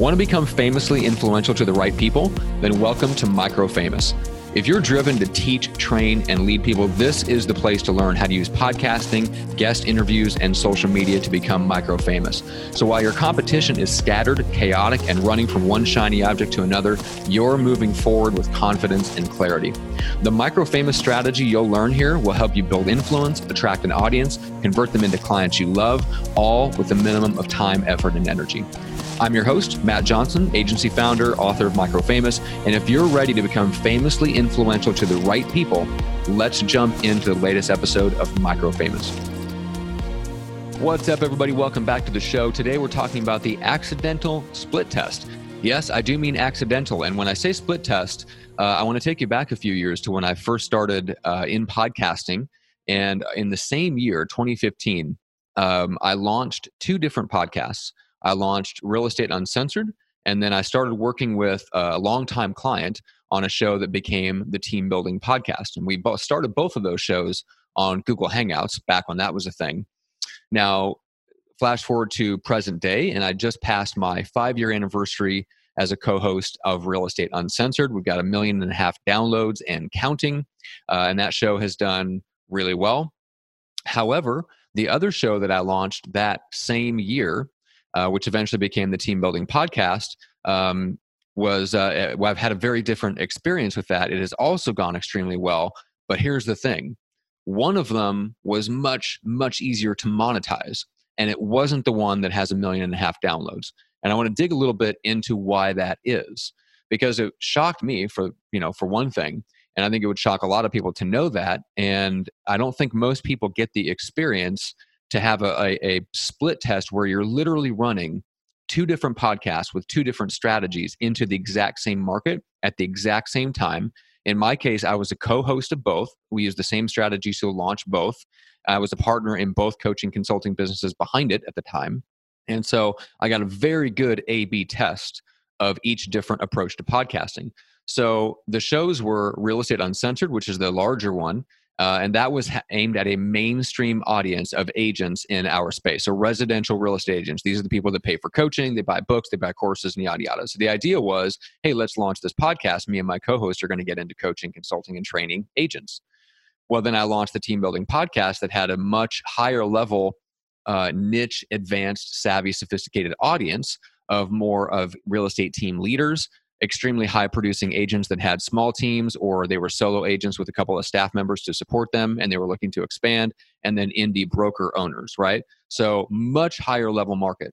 Want to become famously influential to the right people? Then welcome to Micro Famous. If you're driven to teach, train, and lead people, this is the place to learn how to use podcasting, guest interviews, and social media to become micro famous. So while your competition is scattered, chaotic, and running from one shiny object to another, you're moving forward with confidence and clarity. The micro famous strategy you'll learn here will help you build influence, attract an audience, convert them into clients you love, all with a minimum of time, effort, and energy. I'm your host, Matt Johnson, agency founder, author of Micro Famous. And if you're ready to become famously influential to the right people, let's jump into the latest episode of Micro Famous. What's up, everybody? Welcome back to the show. Today, we're talking about the accidental split test. Yes, I do mean accidental. And when I say split test, uh, I want to take you back a few years to when I first started uh, in podcasting. And in the same year, 2015, um, I launched two different podcasts. I launched Real Estate Uncensored, and then I started working with a longtime client on a show that became the Team Building Podcast. And we both started both of those shows on Google Hangouts back when that was a thing. Now, flash forward to present day, and I just passed my five year anniversary as a co host of Real Estate Uncensored. We've got a million and a half downloads and counting, uh, and that show has done really well. However, the other show that I launched that same year uh, which eventually became the team building podcast, um, was uh, eh, I've had a very different experience with that. It has also gone extremely well. But here's the thing one of them was much, much easier to monetize, and it wasn't the one that has a million and a half downloads. And I want to dig a little bit into why that is because it shocked me for you know for one thing and i think it would shock a lot of people to know that and i don't think most people get the experience to have a, a, a split test where you're literally running two different podcasts with two different strategies into the exact same market at the exact same time. In my case, I was a co host of both. We used the same strategy to launch both. I was a partner in both coaching consulting businesses behind it at the time. And so I got a very good A B test of each different approach to podcasting. So the shows were Real Estate Uncensored, which is the larger one. Uh, and that was ha- aimed at a mainstream audience of agents in our space. So, residential real estate agents. These are the people that pay for coaching, they buy books, they buy courses, and yada yada. So, the idea was hey, let's launch this podcast. Me and my co host are going to get into coaching, consulting, and training agents. Well, then I launched the team building podcast that had a much higher level, uh, niche, advanced, savvy, sophisticated audience of more of real estate team leaders extremely high producing agents that had small teams or they were solo agents with a couple of staff members to support them and they were looking to expand and then indie broker owners right? So much higher level market.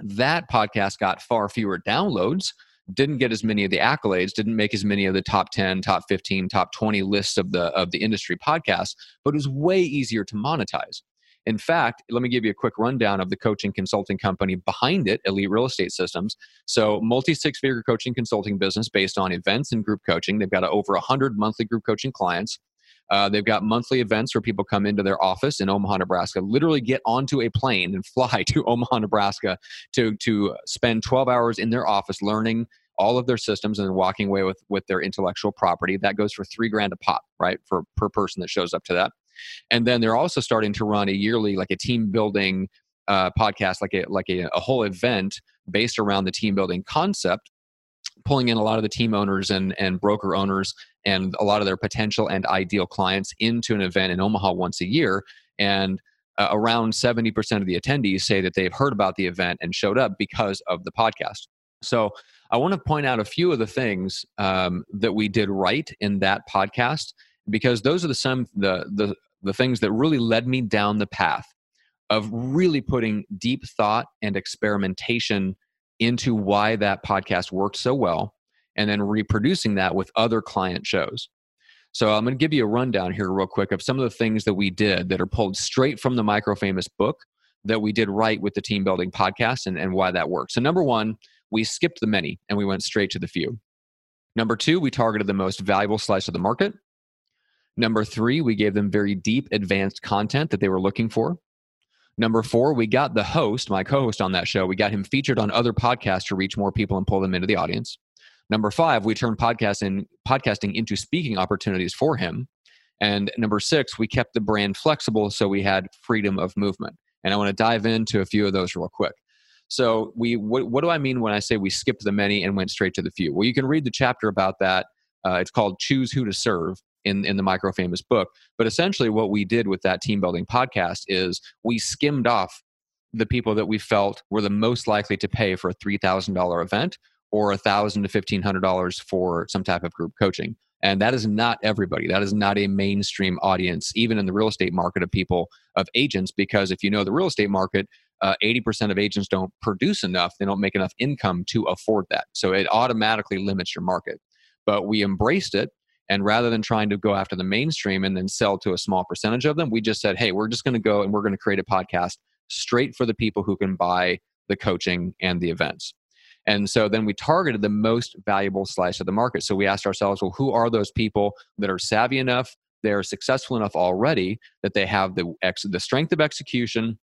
That podcast got far fewer downloads didn't get as many of the accolades didn't make as many of the top 10 top 15 top 20 lists of the of the industry podcasts but it was way easier to monetize in fact, let me give you a quick rundown of the coaching consulting company behind it, Elite Real Estate Systems. So, multi six figure coaching consulting business based on events and group coaching. They've got over 100 monthly group coaching clients. Uh, they've got monthly events where people come into their office in Omaha, Nebraska, literally get onto a plane and fly to Omaha, Nebraska to, to spend 12 hours in their office learning all of their systems and walking away with, with their intellectual property. That goes for three grand a pop, right, for per person that shows up to that. And then they're also starting to run a yearly, like a team building uh, podcast, like a like a, a whole event based around the team building concept pulling in a lot of the team owners and, and broker owners and a lot of their potential and ideal clients into an event in Omaha once a year. And uh, around 70% of the attendees say that they've heard about the event and showed up because of the podcast. So I want to point out a few of the things um, that we did right in that podcast because those are the some the the the things that really led me down the path of really putting deep thought and experimentation into why that podcast worked so well and then reproducing that with other client shows. So I'm going to give you a rundown here real quick of some of the things that we did that are pulled straight from the Micro Famous book that we did right with the team building podcast and, and why that worked. So number one, we skipped the many and we went straight to the few. Number two, we targeted the most valuable slice of the market. Number three, we gave them very deep, advanced content that they were looking for. Number four, we got the host, my co host on that show, we got him featured on other podcasts to reach more people and pull them into the audience. Number five, we turned podcasting, podcasting into speaking opportunities for him. And number six, we kept the brand flexible so we had freedom of movement. And I want to dive into a few of those real quick. So we what, what do I mean when I say we skipped the many and went straight to the few? Well, you can read the chapter about that. Uh, it's called "Choose Who to Serve." In, in the micro famous book but essentially what we did with that team building podcast is we skimmed off the people that we felt were the most likely to pay for a $3000 event or 1000 to $1500 for some type of group coaching and that is not everybody. That is not a mainstream audience, even in the real estate market of people, of agents, because if you know the real estate market, uh, 80% of agents don't produce enough, they don't make enough income to afford that. So it automatically limits your market. But we embraced it. And rather than trying to go after the mainstream and then sell to a small percentage of them, we just said, hey, we're just going to go and we're going to create a podcast straight for the people who can buy the coaching and the events. And so then we targeted the most valuable slice of the market. So we asked ourselves, well, who are those people that are savvy enough, they're successful enough already that they have the ex- the strength of execution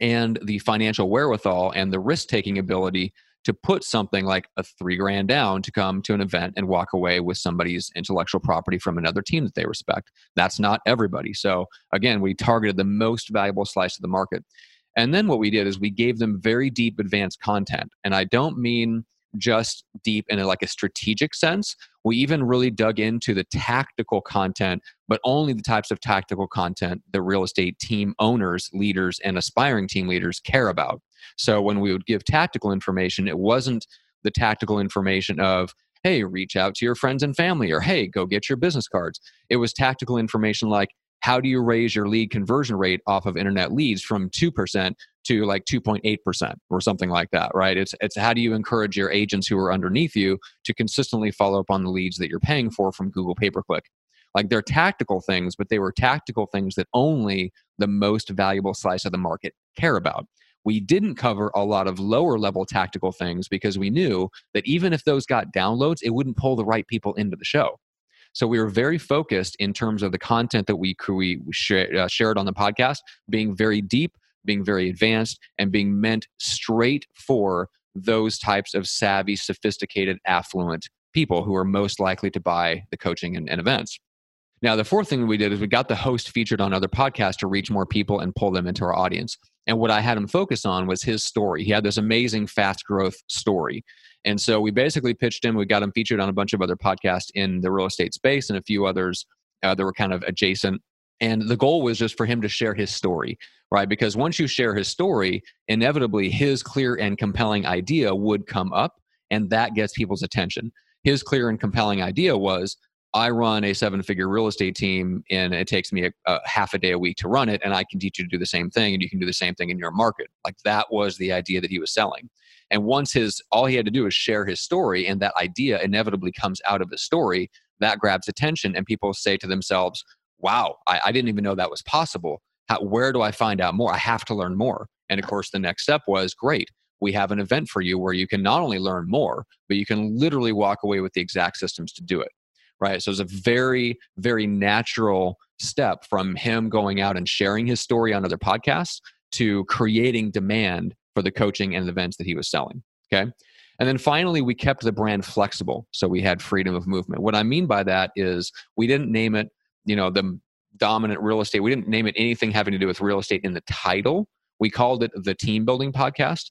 and the financial wherewithal and the risk taking ability to put something like a three grand down to come to an event and walk away with somebody's intellectual property from another team that they respect. That's not everybody. So again, we targeted the most valuable slice of the market. And then what we did is we gave them very deep advanced content. And I don't mean just deep in a, like a strategic sense. We even really dug into the tactical content, but only the types of tactical content that real estate team owners, leaders, and aspiring team leaders care about. So when we would give tactical information, it wasn't the tactical information of, hey, reach out to your friends and family, or hey, go get your business cards. It was tactical information like, how do you raise your lead conversion rate off of internet leads from 2% to like 2.8% or something like that right? It's it's how do you encourage your agents who are underneath you to consistently follow up on the leads that you're paying for from Google pay per click like they're tactical things but they were tactical things that only the most valuable slice of the market care about. We didn't cover a lot of lower level tactical things because we knew that even if those got downloads it wouldn't pull the right people into the show. So we were very focused in terms of the content that we, we uh, shared on the podcast, being very deep, being very advanced, and being meant straight for those types of savvy, sophisticated, affluent people who are most likely to buy the coaching and, and events. Now, the fourth thing we did is we got the host featured on other podcasts to reach more people and pull them into our audience. And what I had him focus on was his story. He had this amazing fast growth story. And so we basically pitched him. We got him featured on a bunch of other podcasts in the real estate space and a few others uh, that were kind of adjacent. And the goal was just for him to share his story, right? Because once you share his story, inevitably his clear and compelling idea would come up, and that gets people's attention. His clear and compelling idea was I run a seven figure real estate team and it takes me a, a, half a day a week to run it, and I can teach you to do the same thing, and you can do the same thing in your market. Like that was the idea that he was selling. And once his, all he had to do is share his story, and that idea inevitably comes out of the story, that grabs attention, and people say to themselves, wow, I, I didn't even know that was possible. How, where do I find out more? I have to learn more. And of course, the next step was great. We have an event for you where you can not only learn more, but you can literally walk away with the exact systems to do it right? So it's a very, very natural step from him going out and sharing his story on other podcasts to creating demand for the coaching and events that he was selling. Okay. And then finally, we kept the brand flexible. So we had freedom of movement. What I mean by that is we didn't name it, you know, the dominant real estate. We didn't name it anything having to do with real estate in the title. We called it the team building podcast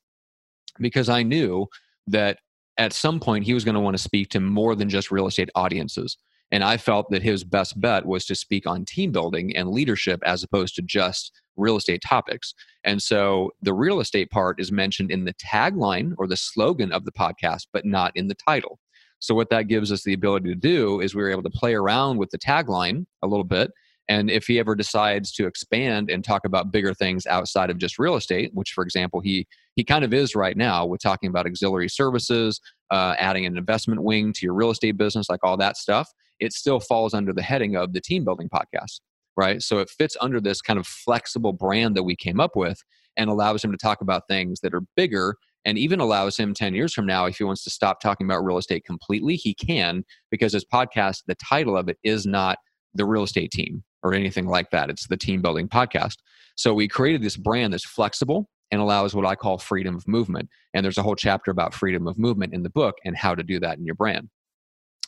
because I knew that at some point he was going to want to speak to more than just real estate audiences. And I felt that his best bet was to speak on team building and leadership as opposed to just real estate topics. And so the real estate part is mentioned in the tagline or the slogan of the podcast, but not in the title. So, what that gives us the ability to do is we were able to play around with the tagline a little bit and if he ever decides to expand and talk about bigger things outside of just real estate, which, for example, he he kind of is right now with talking about auxiliary services, uh, adding an investment wing to your real estate business, like all that stuff, it still falls under the heading of the team building podcast, right? So it fits under this kind of flexible brand that we came up with and allows him to talk about things that are bigger and even allows him 10 years from now if he wants to stop talking about real estate completely he can because his podcast the title of it is not the real estate team or anything like that. It's the team building podcast. So we created this brand that's flexible and allows what I call freedom of movement. And there's a whole chapter about freedom of movement in the book and how to do that in your brand.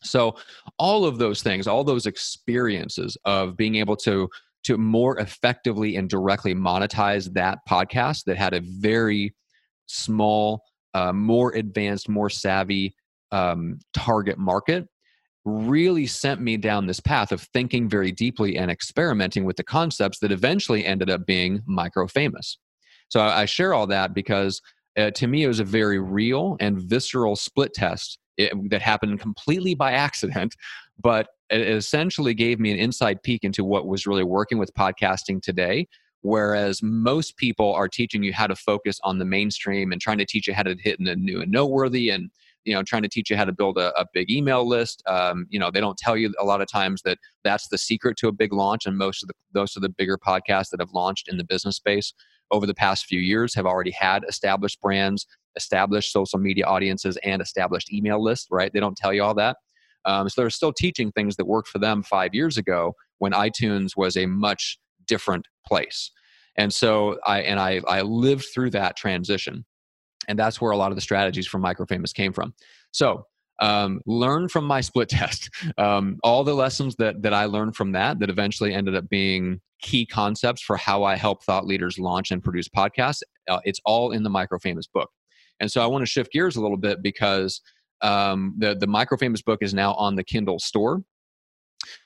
So all of those things, all those experiences of being able to to more effectively and directly monetize that podcast that had a very small, uh, more advanced, more savvy um, target market really sent me down this path of thinking very deeply and experimenting with the concepts that eventually ended up being micro famous. So I share all that because uh, to me it was a very real and visceral split test it, that happened completely by accident, but it essentially gave me an inside peek into what was really working with podcasting today. Whereas most people are teaching you how to focus on the mainstream and trying to teach you how to hit in the new and noteworthy and you know trying to teach you how to build a, a big email list um, you know they don't tell you a lot of times that that's the secret to a big launch and most of the those of the bigger podcasts that have launched in the business space over the past few years have already had established brands established social media audiences and established email lists right? They don't tell you all that. Um, so they're still teaching things that worked for them five years ago when itunes was a much different place. And so i and i i lived through that transition and that's where a lot of the strategies from microfamous came from so um, learn from my split test um, all the lessons that that i learned from that that eventually ended up being key concepts for how i help thought leaders launch and produce podcasts uh, it's all in the microfamous book and so i want to shift gears a little bit because um, the the microfamous book is now on the kindle store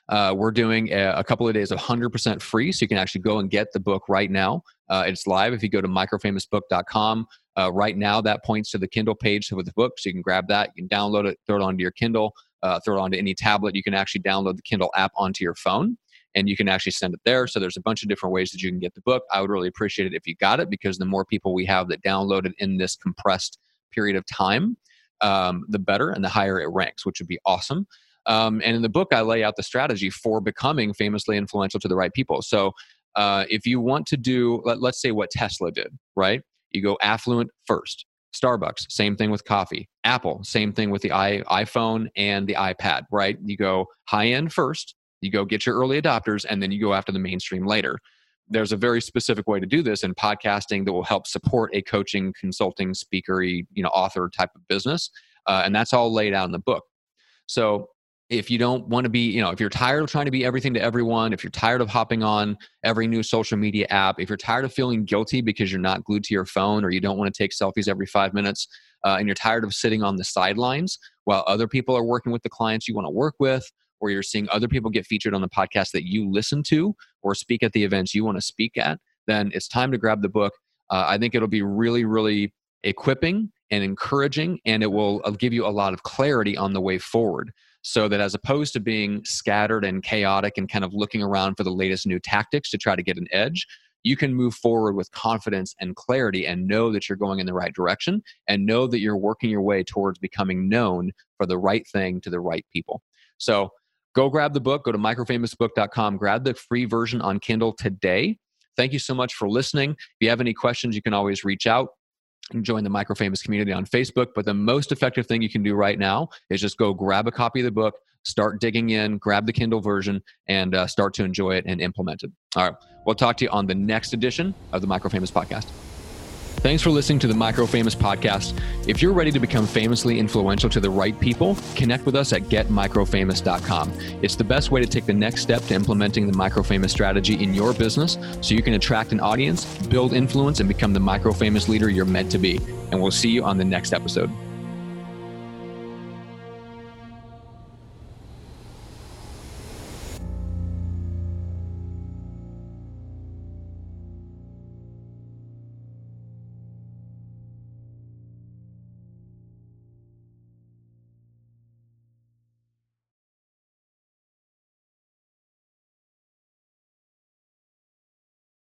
uh, we're doing a, a, couple of days of 100% free, so you can actually go and get the book right now. Uh, it's live if you go to microfamousbook.com. Uh, right now, that points to the Kindle page with the book, so you can grab that. You can download it, throw it onto your Kindle, uh, throw it onto any tablet. You can actually download the Kindle app onto your phone, and you can actually send it there. So there's a bunch of different ways that you can get the book. I would really appreciate it if you got it because the more people we have that download it in this compressed period of time, um, the better and the higher it ranks, which would be awesome. Um, and in the book, I lay out the strategy for becoming famously influential to the right people. So uh, if you want to do, let, let's say what Tesla did, right? You go affluent first. Starbucks, same thing with coffee. Apple, same thing with the iPhone and the iPad, right? You go high end first, you go get your early adopters, and then you go after the mainstream later. There's a very specific way to do this in podcasting that will help support a coaching, consulting, speakery, you know, author type of business, uh, and that's all laid out in the book. So if you don't want to be, you know, if you're tired of trying to be everything to everyone, if you're tired of hopping on every new social media app, if you're tired of feeling guilty because you're not glued to your phone or you don't want to take selfies every five minutes, uh, and you're tired of sitting on the sidelines while other people are working with the clients you want to work with, or you're seeing other people get featured on the podcast that you listen to or speak at the events you want to speak at, then it's time to grab the book. Uh, I think it'll be really, really equipping and encouraging, and it will uh, give you a lot of clarity on the way forward so that as opposed to being scattered and chaotic and kind of looking around for the latest new tactics to try to get an edge, you can move forward with confidence and clarity and know that you're going in the right direction and know that you're working your way towards becoming known for the right thing to the right people. So go grab the book, go to microfamousbook.com, grab the free version on Kindle today. Thank you so much for listening. If you have any questions, you can always reach out join the microfamous community on facebook but the most effective thing you can do right now is just go grab a copy of the book start digging in grab the kindle version and uh, start to enjoy it and implement it. All right. We'll talk to you on the next edition of the microfamous podcast Thanks for listening to the Micro Famous podcast. If you're ready to become famously influential to the right people, connect with us at getmicrofamous.com. It's the best way to take the next step to implementing the Micro Famous strategy in your business so you can attract an audience, build influence, and become the micro famous leader you're meant to be. And we'll see you on the next episode.